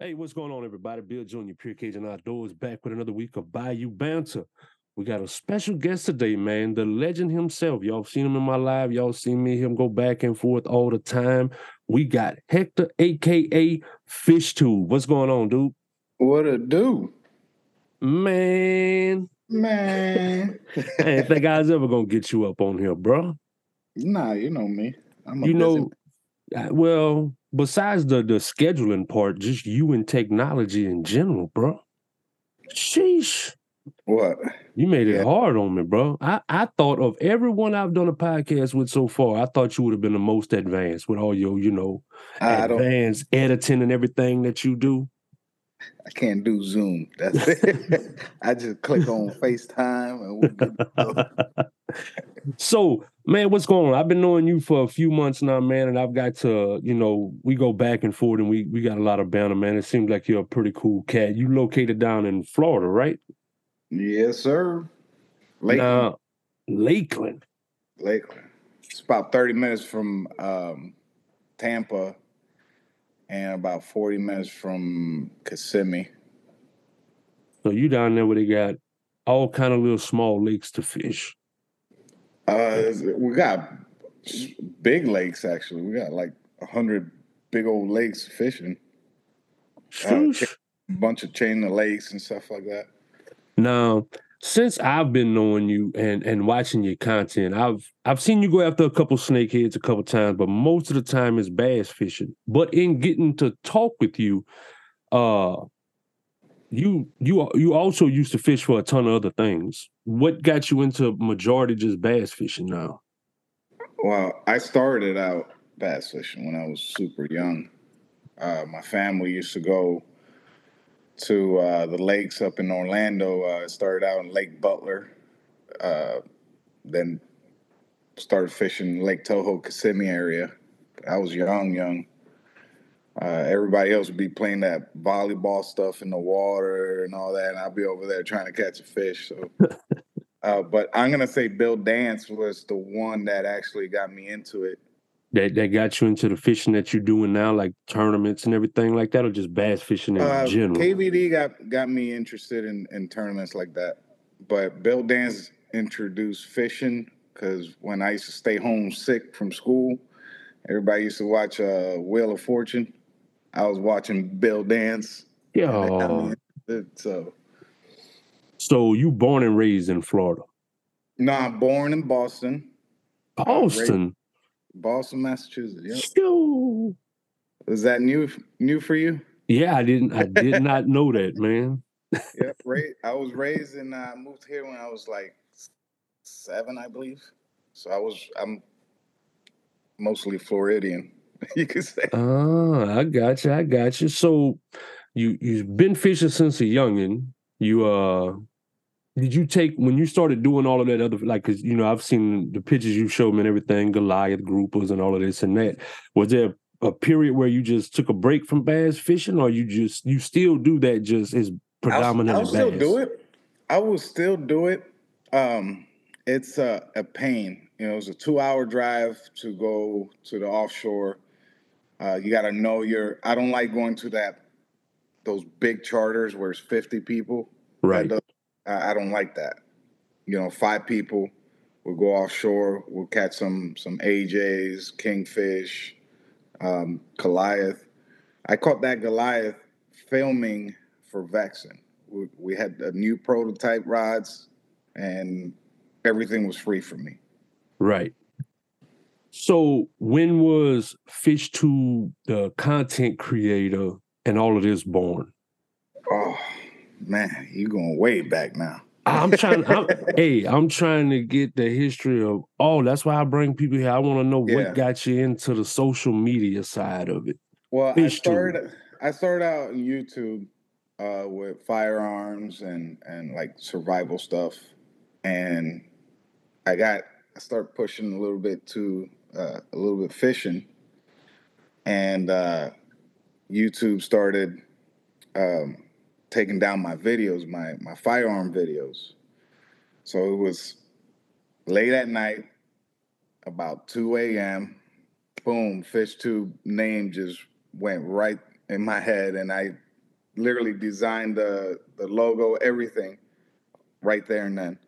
Hey, what's going on, everybody? Bill Jr., Pure Cajun Outdoors, back with another week of Bayou Banter. We got a special guest today, man. The legend himself. Y'all seen him in my live. Y'all seen me him go back and forth all the time. We got Hector, aka Fish Tube. What's going on, dude? What a do? Man, Man. I ain't think I was ever gonna get you up on here, bro. nah, you know me. I'm a You busy- know, uh, well, besides the the scheduling part, just you and technology in general, bro. Sheesh. what? You made it Yeah. hard on me, bro. I, I thought of everyone I've done a podcast with so far, I thought you would have been the most advanced with all your, you know, I, advanced editing and everything that you do. I can't do Zoom. That's it. I just click on FaceTime and we're good to go. so, man, what's going on? I've been knowing you for a few months now, man, and I've got to, you know, we go back and forth and we we got a lot of banter, man. It seems like you're a pretty cool cat. You located down in Florida, right? Yes, sir. Lakeland. Now, Lakeland. Lakeland. It's about 30 minutes from um, Tampa and about 40 minutes from Kissimmee. So you down there where they got all kind of little small lakes to fish. Uh, we got big lakes actually. We got like a hundred big old lakes fishing. Uh, A bunch of chain of lakes and stuff like that. Now, since I've been knowing you and and watching your content, I've I've seen you go after a couple snakeheads a couple times, but most of the time it's bass fishing. But in getting to talk with you, uh, you you you also used to fish for a ton of other things. What got you into majority just bass fishing now? Well, I started out bass fishing when I was super young. Uh, my family used to go to uh, the lakes up in Orlando. Uh, started out in Lake Butler, uh, then started fishing Lake Toho, Kissimmee area. I was young, young. Uh, everybody else would be playing that volleyball stuff in the water and all that, and I'll be over there trying to catch a fish. So, uh, but I'm gonna say Bill Dance was the one that actually got me into it. That that got you into the fishing that you're doing now, like tournaments and everything like that, or just bass fishing in Uh, general? KVD got got me interested in, in tournaments like that, but Bill Dance introduced fishing because when I used to stay home sick from school, everybody used to watch uh, Wheel of Fortune. I was watching Bill Dance. and that got me Yeah. So So you born and raised in Florida, no, I'm born in Boston, Boston. Boston, Massachusetts. Yep. Is that new new for you? Yeah, I didn't. I did not know that, man. Yep. Ra- I was raised and uh, I moved here when I was like seven, I believe. So I was I'm mostly Floridian, you could say. Ah, I got you. I got you. So you you've been fishing since a youngin. You uh, did you take when you started doing all of that other like? Cause you know I've seen the pictures you showed me and everything, Goliath groupers and all of this and that. Was there a period where you just took a break from bass fishing, or you just you still do that? Just is predominantly I'll, I'll still bass? do it. I will still do it. Um, it's a, a pain. You know, it's a two-hour drive to go to the offshore. Uh, you got to know your. I don't like going to that those big charters where it's fifty people. Right. does- I, don't like that. You know, five people. We'll go offshore. We'll catch some some AJs, kingfish, um, Goliath. I caught that Goliath filming for Vexan. We, we had a new prototype rods, and everything was free for me. Right. So when was Fish Tube the content creator and all of this born? Oh man, you're going way back now. I'm trying. I'm, hey, I'm trying to get the history of. Oh, that's why I bring people here. I want to know Yeah. what got you into the social media side of it. Well, I Fish tube. started. I started out on YouTube uh, with firearms and and like survival stuff, and I got I started pushing a little bit to uh, a little bit fishing, and uh, YouTube started um, taking down my videos, my my firearm videos. So it was late at night, about two a.m. Boom, fish tube name just went right in my head, and I literally designed the the logo, everything, right there and then,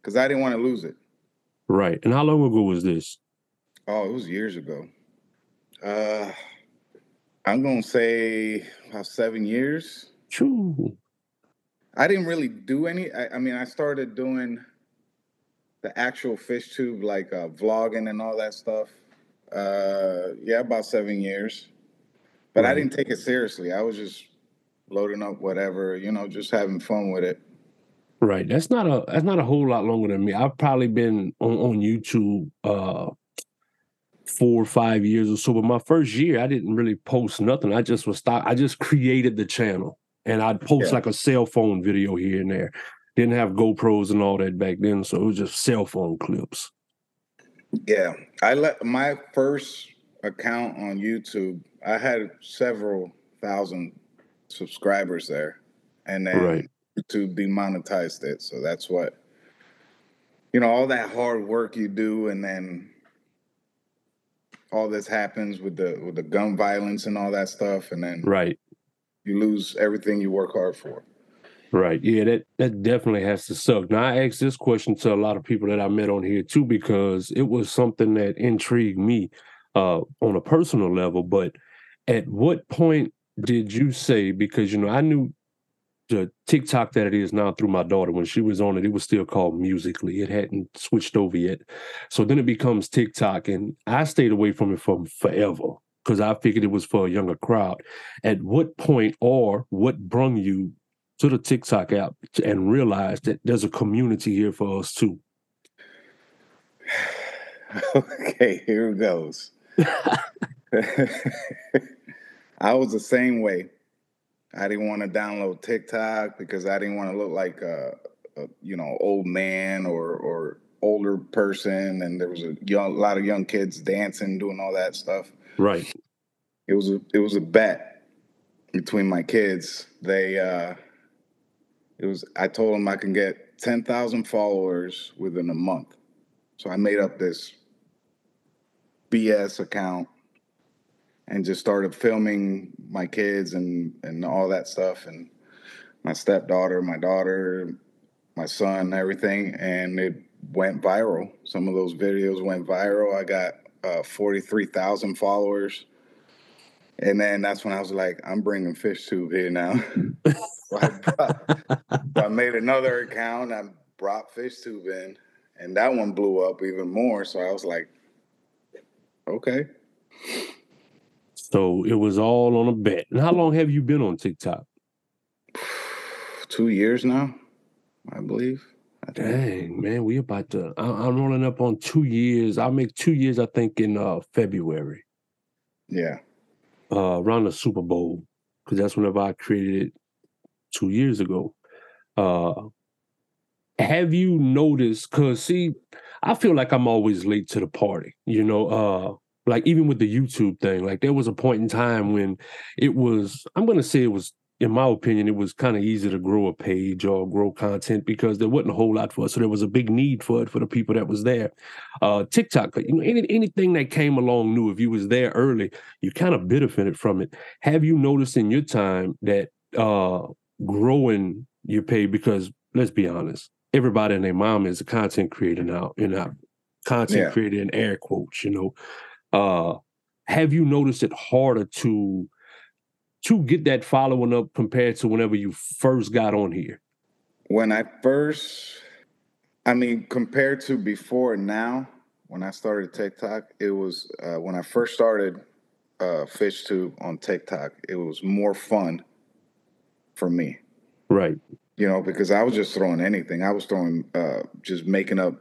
because I didn't want to lose it. Right. And how long ago was this? Oh, it was years ago. Uh, I'm gonna say about seven years. True. I didn't really do any. I, I mean, I started doing the actual fish tube, like uh, vlogging and all that stuff. Uh, yeah, about seven years. But I didn't take it seriously. I was just loading up whatever, you know, just having fun with it. Right. That's not a that's not a whole lot longer than me. I've probably been on, on YouTube uh four or five years or so. But my first year I didn't really post nothing. I just was stop I just created the channel and I'd post Yeah. like a cell phone video here and there. Didn't have GoPros and all that back then, so it was just cell phone clips. Yeah, I let my first account on YouTube. I had several thousand subscribers there, and then Right. YouTube demonetized it. So that's what you know. All that hard work you do, and then all this happens with the with the gun violence and all that stuff, and then Right. you lose everything you work hard for. Right. Yeah, that that definitely has to suck. Now I asked this question to a lot of people that I met on here too, because it was something that intrigued me uh on a personal level. But at what point did you say, because you know, I knew the TikTok that it is now through my daughter, when she was on it, it was still called Musical.ly. It hadn't switched over yet. So then it becomes TikTok. And I stayed away from it for forever because I figured it was for a younger crowd. At what point or what brung you to the TikTok app and realized that there's a community here for us too. okay, here it goes. I was the same way. I didn't want to download TikTok because I didn't want to look like a, a you know old man or or older person, and there was a young, lot of young kids dancing, doing all that stuff. right. It was a it was a bet between my kids. They uh, it was I told them I can get ten thousand followers within a month, so I made up this BS account and just started filming my kids and and all that stuff and my stepdaughter, my daughter, my son, everything, and it went viral. Some of those videos went viral. I got uh, forty three thousand followers, and then that's when I was like, I'm bringing fish tube here now. so I, brought, I made another account. I brought fish tube in, and that one blew up even more. So I was like, okay. So it was all on a bet. And how long have you been on TikTok? two years now, I believe. I. Dang, man, we about to. I, I'm rolling up on two years. I'll make two years, I think, in uh February, Yeah. uh, around the Super Bowl, because that's whenever I created it two years ago. Uh, have you noticed? Because see, I feel like I'm always late to the party. You know, uh, like even with the YouTube thing, like there was a point in time when it was. I'm gonna say it was. In my opinion, it was kind of easy to grow a page or grow content because there wasn't a whole lot for us. So there was a big need for it for the people that was there. Uh, TikTok, you know, any, anything that came along new, if you was there early, you kind of benefited from it. Have you noticed in your time that uh, growing your page? Because let's be honest, everybody and their mom is a content creator now. You know, content Yeah. creator in air quotes. You know, uh, have you noticed it harder to to get that following up compared to whenever you first got on here? When I first, I mean, compared to before and now, when I started TikTok, it was uh, when I first started uh, FishTube on TikTok, it was more fun for me, Right. you know, because I was just throwing anything. I was throwing, uh, just making up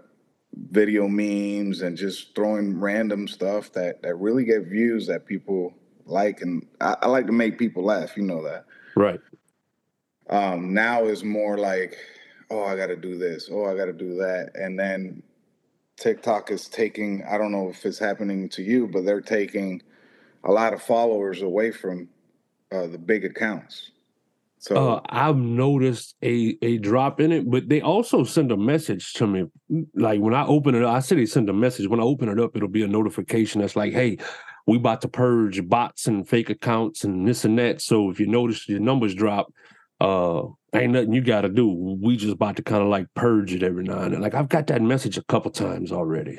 video memes and just throwing random stuff that that really get views that people like, and I, I like to make people laugh. You know that. Right. um, now is more like, oh, I got to do this, oh, I got to do that, and then TikTok is taking. I don't know if it's happening to you, but they're taking a lot of followers away from uh, the big accounts. So Uh, I've noticed a a drop in it, but they also send a message to me. Like when I open it up, I say they send a message. When I open it up, it'll be a notification that's like, "Hey, we about to purge bots and fake accounts and this and that. So if you notice your numbers drop, uh, ain't nothing you got to do. We just about to kind of like purge it every now and then. Like I've got that message a couple times already.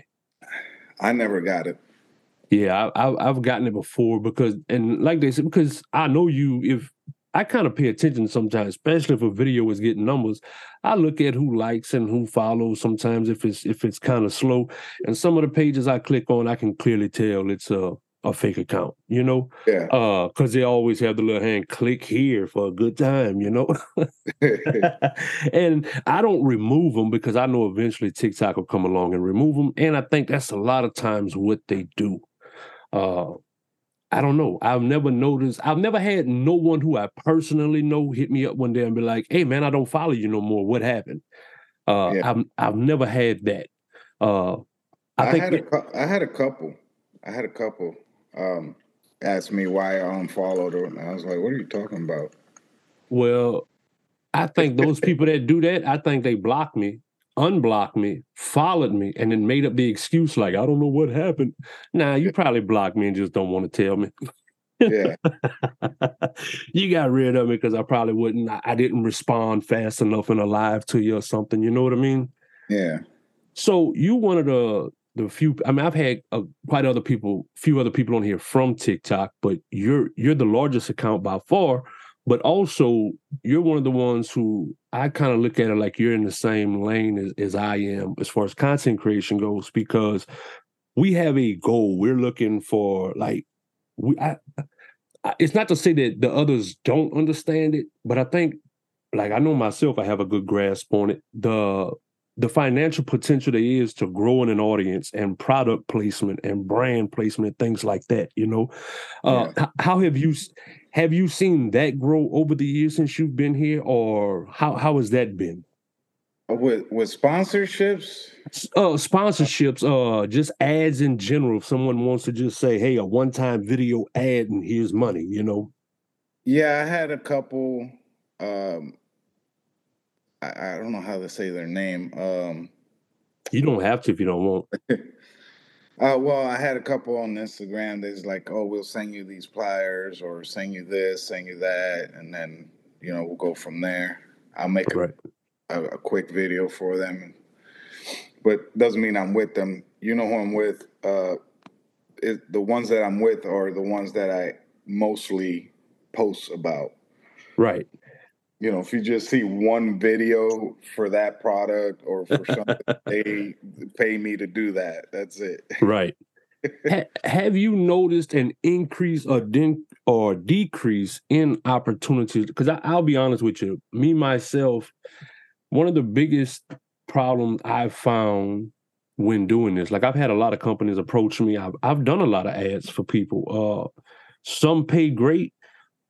I never got it. Yeah, I, I, I've gotten it before because, and like they said, because I know you. If I kind of pay attention sometimes, especially if a video is getting numbers. I look at who likes and who follows. Sometimes if it's if it's kind of slow, and some of the pages I click on, I can clearly tell it's a a fake account. You know, Yeah. uh, because they always have the little hand click here for a good time. You know, and I don't remove them because I know eventually TikTok will come along and remove them, and I think that's a lot of times what they do. Uh, I don't know. I've never noticed. I've never had no one who I personally know hit me up one day and be like, "Hey, man, I don't follow you no more. What happened?" Uh, Yeah. I've I've never had that. Uh, I, I, think had a I had a couple. I had a couple um, ask me why I unfollowed her, and I was like, "What are you talking about?" well, I think those people that do that, I think they block me, unblocked me, followed me, and then made up the excuse like, "I don't know what happened." Nah, you probably blocked me and just don't want to tell me. Yeah, you got rid of me because I probably wouldn't. I, didn't respond fast enough and alive to you or something. You know what I mean? yeah, So you one of the the few. I mean, I've had uh, quite other people, few other people on here from TikTok, but you're you're the largest account by far. But also, you're one of the ones who I kind of look at it like you're in the same lane as, as I am as far as content creation goes, because we have a goal. We're looking for like we. I, I, it's not to say that the others don't understand it, but I think, like I know myself, I have a good grasp on it. The the financial potential there is to grow in an audience and product placement and brand placement things like that. You know, uh, h- how have you have you seen that grow over the years since you've been here, or how how has that been? Uh, with with sponsorships. Uh, sponsorships, uh, just ads in general. If someone wants to just say, "Hey, a one-time video ad and here's money," you know. Yeah, I had a couple. Um, I, I don't know how to say their name. Um, You don't have to if you don't want. Uh, well, I had a couple on Instagram that's like, oh, we'll send you these pliers or send you this, send you that, and then you know we'll go from there. I'll make a, a, a quick video for them, but doesn't mean I'm with them. You know who I'm with. Uh, it, the ones that I'm with are the ones that I mostly post about. Right. You know, if you just see one video for that product or for something, they pay me to do that. That's it. Right. ha- have you noticed an increase or din- or decrease in opportunities? Because I'll be honest with you, me myself, one of the biggest problems I've found when doing this, like I've had a lot of companies approach me. I've I've done a lot of ads for people. Uh, some pay great,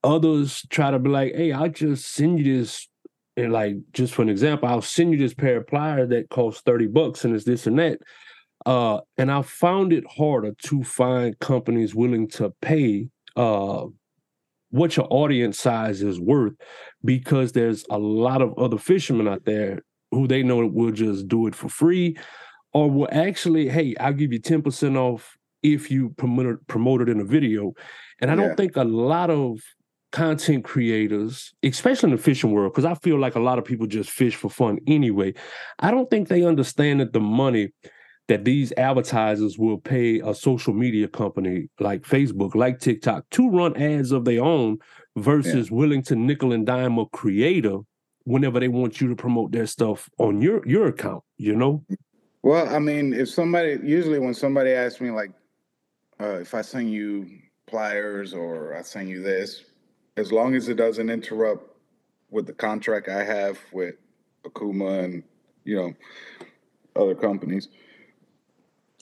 others try to be like, "Hey, I'll just send you this." And like, just for an example, I'll send you this pair of pliers that costs thirty bucks, and it's this and that. Uh, and I found it harder to find companies willing to pay uh, what your audience size is worth because there's a lot of other fishermen out there who they know will just do it for free or will actually, hey, I'll give you 10% off if you promote it, in a video. And I Yeah. don't think a lot of content creators, especially in the fishing world, because I feel like a lot of people just fish for fun anyway. I don't think they understand that the money that these advertisers will pay a social media company like Facebook, like TikTok, to run ads of their own versus willing to nickel and dime a creator whenever they want you to promote their stuff on your your account, you know? Well, I mean, if somebody usually when somebody asks me like, uh, if I send you pliers or I send you this, as long as it doesn't interrupt with the contract I have with Okuma and you know other companies,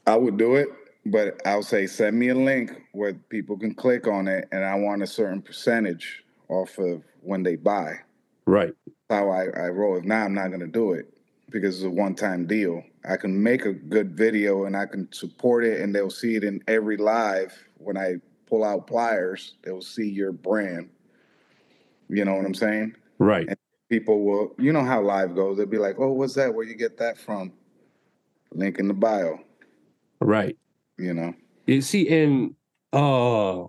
I would do it. But I'll say send me a link where people can click on it, and I want a certain percentage off of when they buy. Right. how I, I roll. If not, I'm not going to do it because it's a one time deal. I can make a good video and I can support it, and they'll see it in every live. When I pull out pliers, they'll see your brand. You know what I'm saying? Right. People will, you know how live goes. They'll be like, oh, what's that? Where you get that from? Link in the bio, Right. you know? You see, and Uh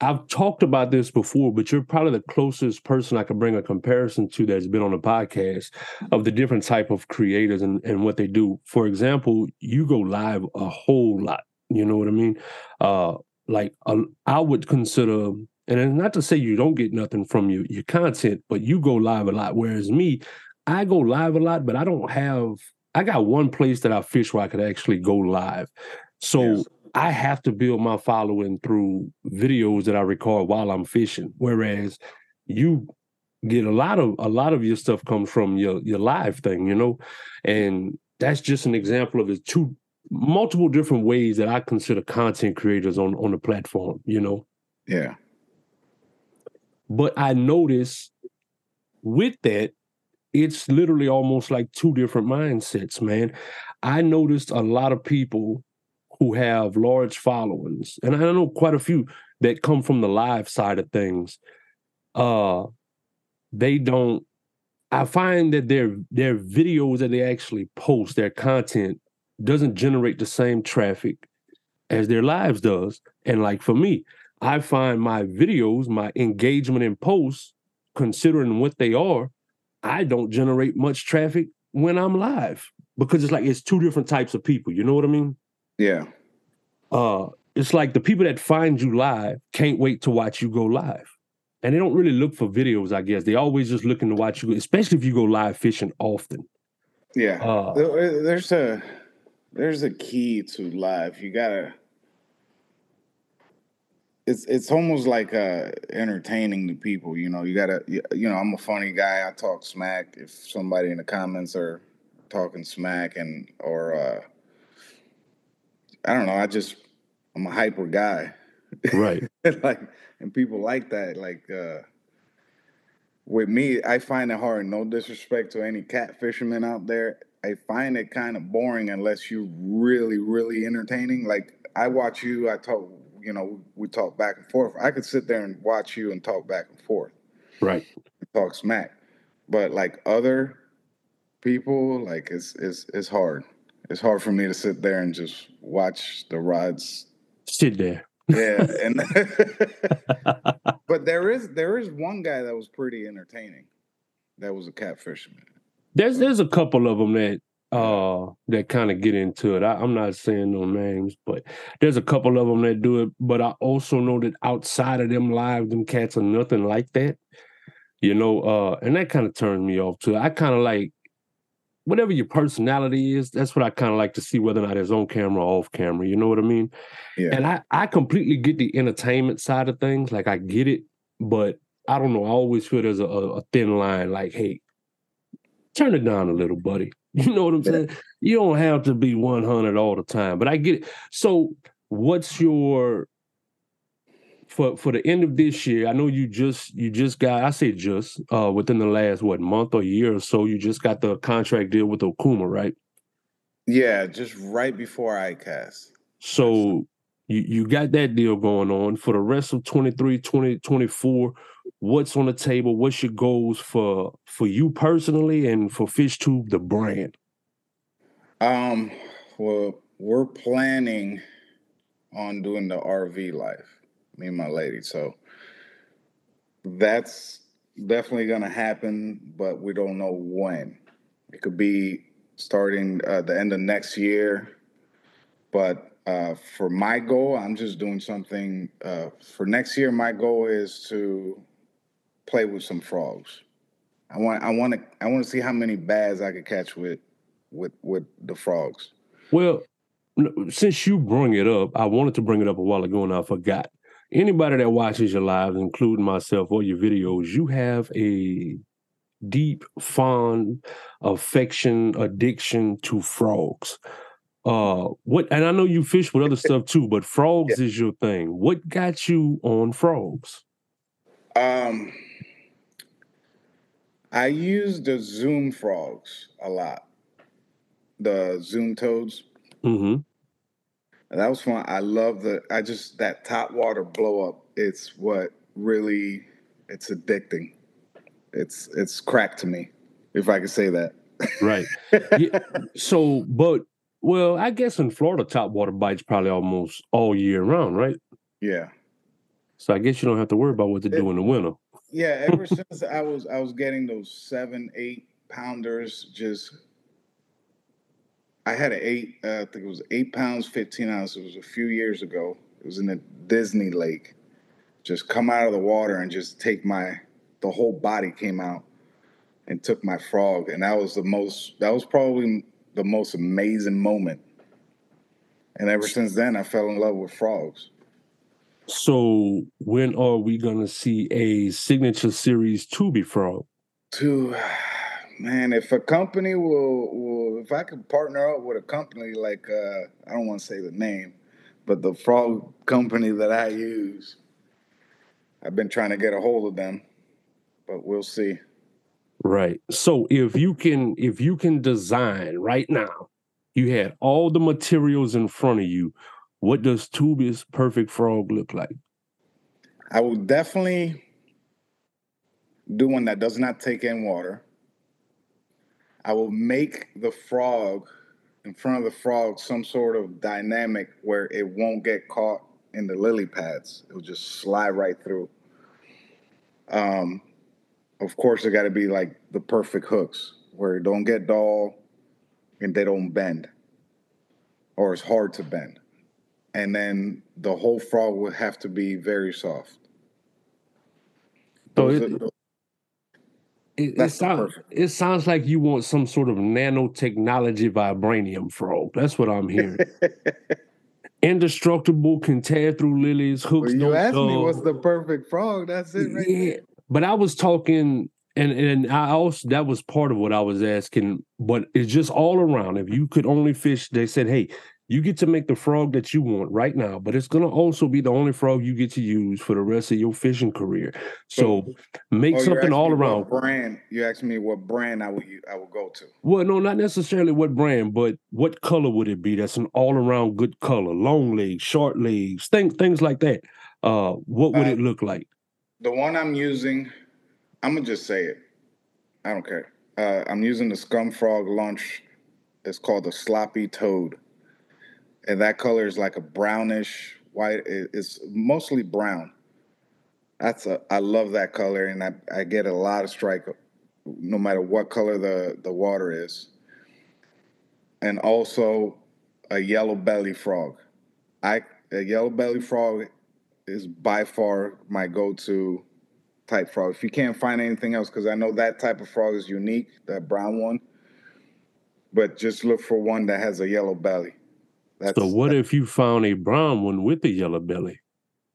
I've talked about this before, but you're probably the closest person I could bring a comparison to that's been on the podcast of the different type of creators and, and what they do. For example, you go live a whole lot. You know what I mean? Uh, like uh, I would consider, and it's not to say you don't get nothing from your your content, but you go live a lot. Whereas me, I go live a lot, but I don't have. I got one place that I fish where I could actually go live. So. Yes I have to build my following through videos that I record while I'm fishing. Whereas you get a lot of a lot of your stuff comes from your your live thing, you know, and that's just an example of the two multiple different ways that I consider content creators on on the platform, you know. Yeah. But I notice with that, it's literally almost like two different mindsets, man. I noticed a lot of people who have large followings, and I know quite a few that come from the live side of things. Uh, they don't. I find that their their videos that they actually post, their content, doesn't generate the same traffic as their lives does. And like for me, I find my videos, my engagement in posts, considering what they are, I don't generate much traffic when I'm live because it's like it's two different types of people. You know what I mean? Yeah. Uh, it's like the people that find you live can't wait to watch you go live. And they don't really look for videos, I guess. They always just looking to watch you, especially if you go live fishing often. Yeah. Uh, there's a there's a key to live. You gotta it's it's almost like uh entertaining the people, you know. You gotta you know, I'm a funny guy, I talk smack. If somebody in the comments are talking smack and or uh I don't know. I just I'm a hyper guy, right? like, and people like that. Like uh, with me, I find it hard. No disrespect to any cat fishermen out there. I find it kind of boring unless you're really, really entertaining. Like I watch you, I talk. You know, we talk back and forth. I could sit there and watch you and talk back and forth. Right. Talk smack, but like other people, like it's it's it's hard it's hard for me to sit there and just watch the rods sit there. Yeah, and but there is there is one guy that was pretty entertaining. That was a cat fisherman. There's there's a couple of them that uh that kind of get into it. I, am not saying no names, but there's a couple of them that do it. But I also know that outside of them live, them cats are nothing like that. You know, uh, and that kind of turns me off too. I kind of like whatever your personality is, that's what I kind of like to see whether or not it's on camera or off camera. You know what I mean? Yeah. And I, I completely get the entertainment side of things. Like I get it, but I don't know. I always feel there's a, a thin line. Like, hey, turn it down a little, buddy. You know what I'm saying? You don't have to be 100 all the time, but I get it. So, what's your for for the end of this year, I know you just you just got I say just uh within the last what month or year or so, you just got the contract deal with Okuma, right? Yeah, just right before ICAST. So you you got that deal going on for the rest of 23 2024 what's on the table what's your goals for for you personally and for fishtube the brand um well we're planning on doing the rv life me and my lady. So that's definitely going to happen, but we don't know when. It could be starting uh, the end of next year. But uh, for my goal, I'm just doing something. Uh, for next year, my goal is to play with some frogs. I want, I want to, I want to see how many bass I could catch with, with, with the frogs. Well, since you bring it up, I wanted to bring it up a while ago and I forgot anybody that watches your lives, including myself or your videos, you have a deep, fond affection, addiction to frogs. Uh, what? And I know you fish with other stuff too, but frogs yeah. is your thing. What got you on frogs? Um, I use the Zoom frogs a lot. The Zoom toads. Mm-hmm that was fun. I love the. I just that top water blow up. It's what really. It's addicting. It's it's crack to me, if I could say that. right. Yeah. So, but well, I guess in Florida, top water bites probably almost all year round, right? Yeah. So I guess you don't have to worry about what to do in the winter. Yeah, ever since I was I was getting those seven, eight pounders, just I had an eight, uh, I think it was eight pounds, fifteen ounces. It was a few years ago. It was in a Disney lake. Just come out of the water and just take my the whole body came out and took my frog, and that was the most. That was probably the most amazing moment. And ever since then, I fell in love with frogs. So when are we gonna see a signature series to be frog? To man, if a company will will if I could partner up with a company like uh I don't want to say the name, but the frog company that I use, I've been trying to get a hold of them, but we'll see. Right. So if you can if you can design right now, you had all the materials in front of you, what does Tubi's perfect frog look like? I will definitely do one that does not take in water. I will make the frog in front of the frog some sort of dynamic where it won't get caught in the lily pads. It'll just slide right through. Um, of course, it got to be like the perfect hooks where it don't get dull and they don't bend, or it's hard to bend. And then the whole frog would have to be very soft. Oh, so it, are- it, it, sounds—it sounds like you want some sort of nanotechnology vibranium frog. That's what I'm hearing. Indestructible, can tear through lilies, hooks. Well, you asked me what's the perfect frog. That's it right yeah, there. but I was talking, and and I also that was part of what I was asking. But it's just all around. If you could only fish, they said, hey, you get to make the frog that you want right now, but it's gonna also be the only frog you get to use for the rest of your fishing career. So make Oh, something all around. Brand? You asked me what brand I would I would go to. Well, no, not necessarily what brand, but what color would it be? That's an all around good color, long legs, short legs, things things like that. Uh, what would Uh, it look like? The one I'm using, I'm gonna just say it. I don't care. Uh, I'm using the Scum Frog Lunch. It's called the Sloppy Toad, and that color is like a brownish white. It's mostly brown. That's a. I love that color, and I I get a lot of strike, no matter what color the the water is. And also, a yellow belly frog. I a yellow belly frog is by far my go-to type frog. If you can't find anything else, because I know that type of frog is unique, that brown one. But just look for one that has a yellow belly. That's So what if you found a brown one with a yellow belly?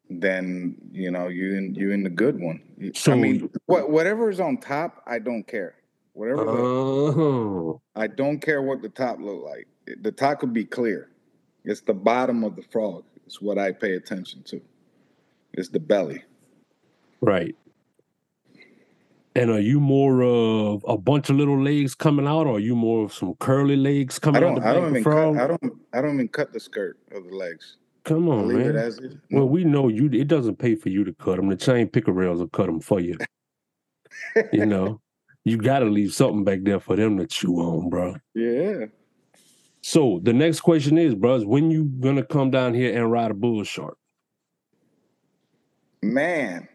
then you know you in you in the good one. So- I mean, what whatever is on top, I don't care. Whatever the, Oh, I don't care what the top look like. The top could be clear. It's the bottom of the frog. It's what I pay attention to. It's the belly. right. And are you more of a bunch of little legs coming out, or are you more of some curly legs I coming out don't. the I don't even frog? cut. I don't. I don't even cut the skirt of the legs. Come on, leave it man. is. Well, we know you. It doesn't pay for you to cut them. The chain pickerels will cut them for you. you know, you got to leave something back there for them to chew on, bro. yeah. So the next question is, bros, when you gonna come down here and ride a bull shark? Man,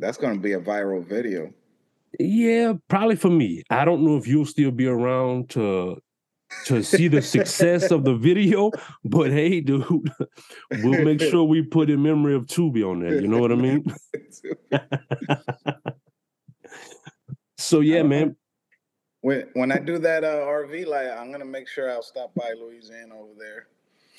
that's gonna be a viral video. Yeah, probably for me. I don't know if you'll still be around to to see the success of the video, but hey, dude, we'll make sure we put in memory of Tubi on there. You know what I mean? So yeah, man. when when I do that uh, RV, like I'm gonna make sure I'll stop by Louisiana over there.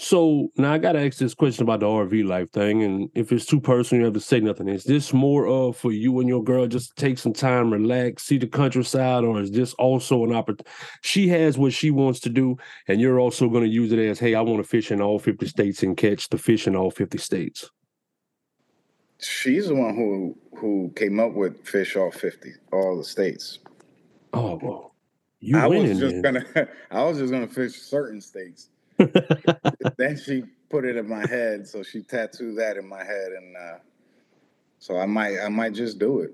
So now I gotta ask this question about the RV life thing, and if it's too personal, you have to say nothing. Is this more of for you and your girl just to take some time, relax, see the countryside, or is this also an opportunity? She has what she wants to do, and you're also going to use it as, hey, I want to fish in all 50 states and catch the fish in all 50 states. She's the one who who came up with fish all fifty, all the states. Oh, well, you I was just gonna I was just gonna fish certain states. Then she put it in my head, so she tattooed that in my head, and uh, so I might I might just do it.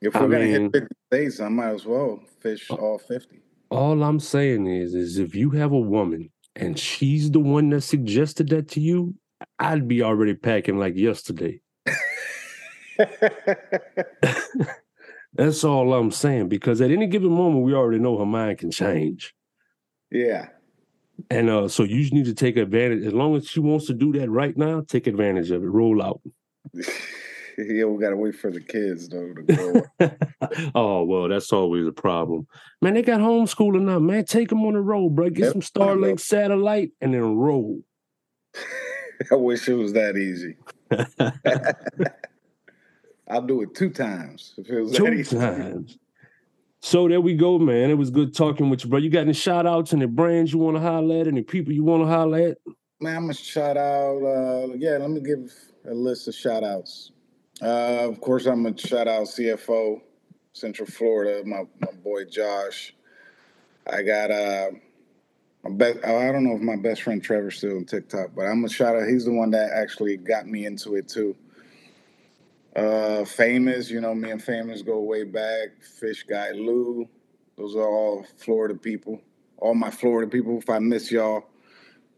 If we're gonna mean- hit fifty states, I might as well fish all fifty. all I'm saying is, is if you have a woman and she's the one that suggested that to you, I'd be already packing like yesterday. That's all I'm saying. Because at any given moment, we already know her mind can change. Yeah. And uh, so you need to take advantage. As long as she wants to do that right now, take advantage of it. Roll out. yeah, we gotta wait for the kids though to grow. oh well, that's always a problem. Man, they got homeschooling now. Man, take them on the road, bro. Get yep. some Starlink satellite and then roll. I wish it was that easy. I'll do it two times if it was two times. So there we go, man. It was good talking with you, bro. You got any shout outs, and any brands you want to highlight, any people you want to highlight? Man, I'm gonna shout out. Uh, yeah, let me give a list of shout outs. Uh, of course, I'm gonna shout out CFO, Central Florida, my, my boy Josh. I got uh, my best. I don't know if my best friend Trevor's still on TikTok, but I'm gonna shout out. He's the one that actually got me into it too. Uh, famous, you know, me and famous go way back. Fish guy Lou, those are all Florida people. All my Florida people. If I miss y'all,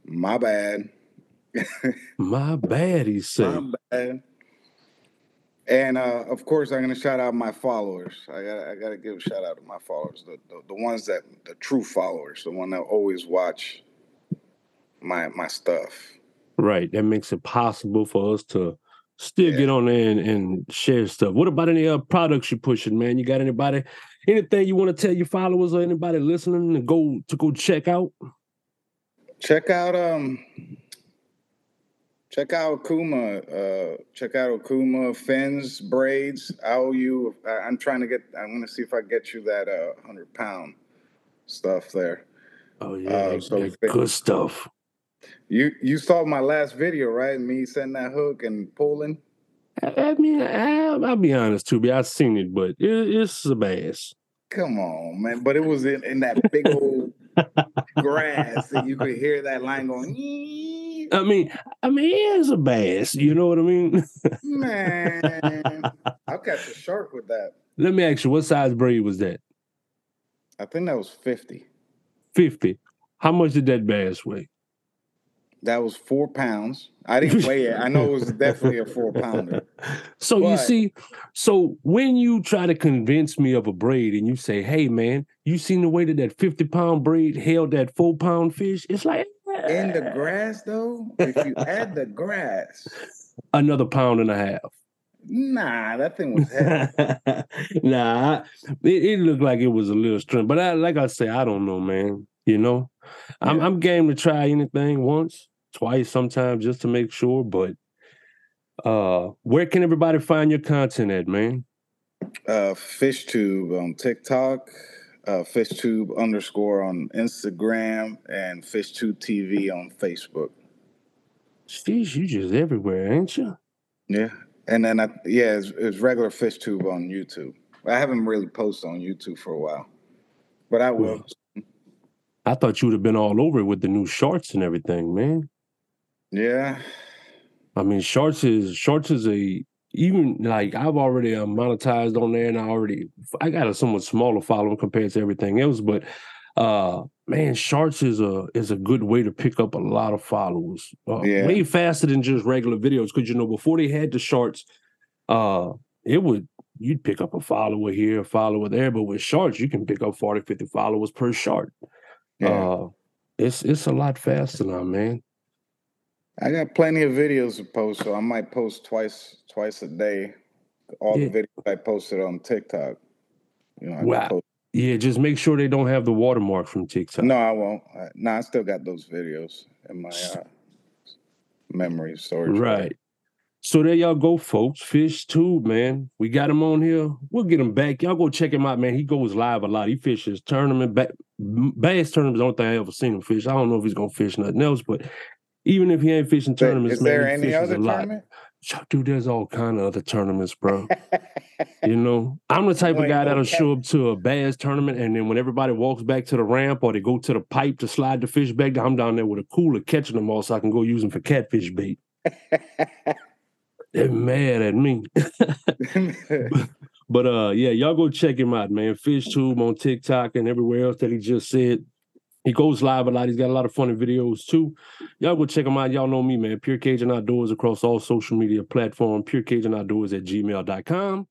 my bad. my bad, he said. My bad. And uh, of course, I'm gonna shout out my followers. I got I gotta give a shout out to my followers, the, the, the ones that the true followers, the one that always watch my my stuff. Right. That makes it possible for us to still yeah. get on there and, and, share stuff. What about any uh, products you're pushing, man? You got anybody, anything you want to tell your followers or anybody listening to go to go check out? Check out um check out Kuma. Uh check out Okuma fins, braids. I owe you I'm trying to get I'm gonna see if I get you that uh hundred pound stuff there. Oh yeah, uh, so good stuff. You you saw my last video, right? Me sending that hook and pulling. I, I mean, I, will be honest too, be I seen it, but it, it's a bass. Come on, man! But it was in, in that big old grass, and you could hear that line going. Ee! I mean, I mean, it's a bass. You know what I mean? man, I'll catch a shark with that. Let me ask you, what size braid was that? I think that was fifty. Fifty. How much did that bass weigh? That was four pounds. I didn't weigh it. I know it was definitely a four pounder. So but, you see, so when you try to convince me of a braid and you say, "Hey, man, you seen the way that that fifty pound braid held that four pound fish?" It's like in the grass, though. If you add the grass, another pound and a half. Nah, that thing was heavy. nah, it, it, looked like it was a little strength, but I, like I say, I don't know, man. You know, yeah. I'm I'm game to try anything once twice sometimes just to make sure. But uh where can everybody find your content at, man? Uh FishTube on TikTok, uh FishTube underscore on Instagram, and FishTube TV on Facebook. Jeez, you just everywhere, ain't you? Yeah. And then I yeah, it's, it's regular FishTube on YouTube. I haven't really posted on YouTube for a while. But I will. I thought you would have been all over it with the new shorts and everything, man. Yeah. I mean, shorts is shorts is a even like I've already uh, monetized on there, and I already I got a somewhat smaller following compared to everything else. But uh man, shorts is a is a good way to pick up a lot of followers. Uh, yeah. Way faster than just regular videos. Because you know, before they had the shorts, uh, it would you'd pick up a follower here, a follower there. But with shorts, you can pick up 40, 50 followers per short. Yeah. Uh it's it's a lot faster now, man. I got plenty of videos to post, so I might post twice twice a day. All yeah. the videos I posted on TikTok. You know, I wow. Yeah, just make sure they don't have the watermark from TikTok. No, I won't. no, I still got those videos in my uh, memory storage. Right. So there y'all go, folks. Fish tube, man. We got him on here. We'll get him back. Y'all go check him out, man. He goes live a lot. He fishes tournament, bass tournaments. The only thing I ever seen him fish. I don't know if he's gonna fish nothing else, but even if he ain't fishing tournaments, is there any other tournament? Dude, there's all kind of other tournaments, bro. you know, I'm the type of guy that'll show up to a bass tournament, and then when everybody walks back to the ramp or they go to the pipe to slide the fish back, I'm down there with a cooler catching them all so I can go use them for catfish bait. They're mad at me. but uh, yeah, y'all go check him out, man. Fish Tube on TikTok and everywhere else that he just said. He goes live a lot. He's got a lot of funny videos too. Y'all go check him out. Y'all know me, man. Pure Cajun Outdoors across all social media platforms. Pure Cajun Outdoors at gmail.com.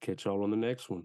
Catch y'all on the next one.